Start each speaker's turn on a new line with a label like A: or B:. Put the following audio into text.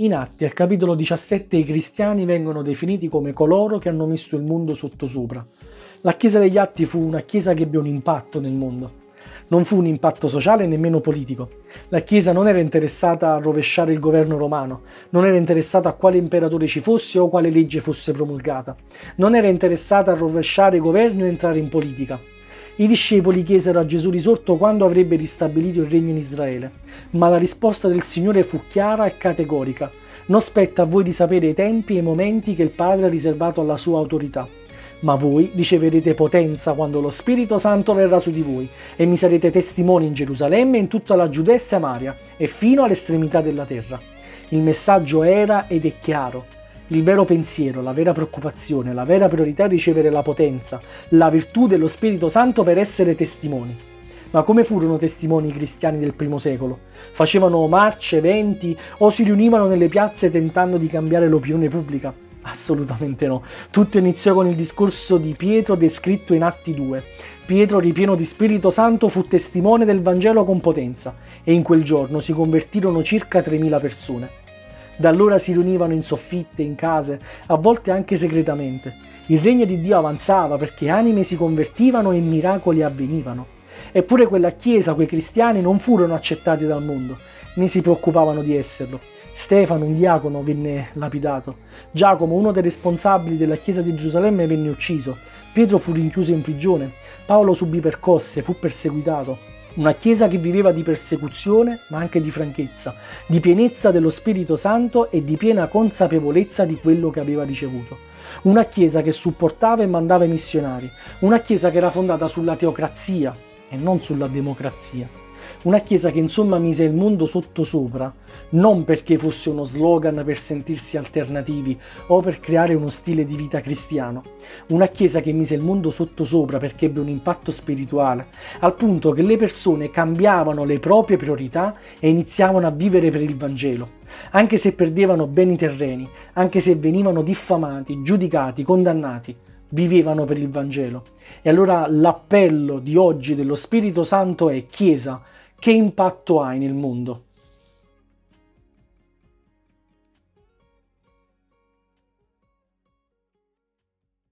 A: In Atti, al capitolo 17, i cristiani vengono definiti come coloro che hanno messo il mondo sottosopra. La Chiesa degli Atti fu una Chiesa che ebbe un impatto nel mondo. Non fu un impatto sociale nemmeno politico. La Chiesa non era interessata a rovesciare il governo romano, non era interessata a quale imperatore ci fosse o quale legge fosse promulgata, non era interessata a rovesciare i governi o entrare in politica. I discepoli chiesero a Gesù risorto quando avrebbe ristabilito il regno in Israele, ma la risposta del Signore fu chiara e categorica. Non spetta a voi di sapere i tempi e i momenti che il Padre ha riservato alla sua autorità ma voi riceverete potenza quando lo Spirito Santo verrà su di voi e mi sarete testimoni in Gerusalemme in tutta la Giudea e Samaria e fino all'estremità della terra. Il messaggio era ed è chiaro. Il vero pensiero, la vera preoccupazione, la vera priorità è ricevere la potenza, la virtù dello Spirito Santo per essere testimoni. Ma come furono testimoni i cristiani del primo secolo? Facevano marce, eventi o si riunivano nelle piazze tentando di cambiare l'opinione pubblica? Assolutamente no. Tutto iniziò con il discorso di Pietro descritto in Atti 2. Pietro, ripieno di Spirito Santo, fu testimone del Vangelo con potenza e in quel giorno si convertirono circa 3.000 persone. Da allora si riunivano in soffitte, in case, a volte anche segretamente. Il regno di Dio avanzava perché anime si convertivano e miracoli avvenivano. Eppure quella chiesa, quei cristiani non furono accettati dal mondo, né si preoccupavano di esserlo. Stefano, un diacono, venne lapidato. Giacomo, uno dei responsabili della chiesa di Gerusalemme, venne ucciso. Pietro fu rinchiuso in prigione. Paolo subì percosse, fu perseguitato. Una chiesa che viveva di persecuzione, ma anche di franchezza, di pienezza dello Spirito Santo e di piena consapevolezza di quello che aveva ricevuto. Una chiesa che supportava e mandava i missionari. Una chiesa che era fondata sulla teocrazia e non sulla democrazia. Una chiesa che insomma mise il mondo sottosopra, non perché fosse uno slogan per sentirsi alternativi o per creare uno stile di vita cristiano. Una chiesa che mise il mondo sottosopra perché ebbe un impatto spirituale, al punto che le persone cambiavano le proprie priorità e iniziavano a vivere per il Vangelo. Anche se perdevano beni terreni, anche se venivano diffamati, giudicati, condannati, vivevano per il Vangelo. E allora l'appello di oggi dello Spirito Santo è Chiesa, che impatto hai nel mondo?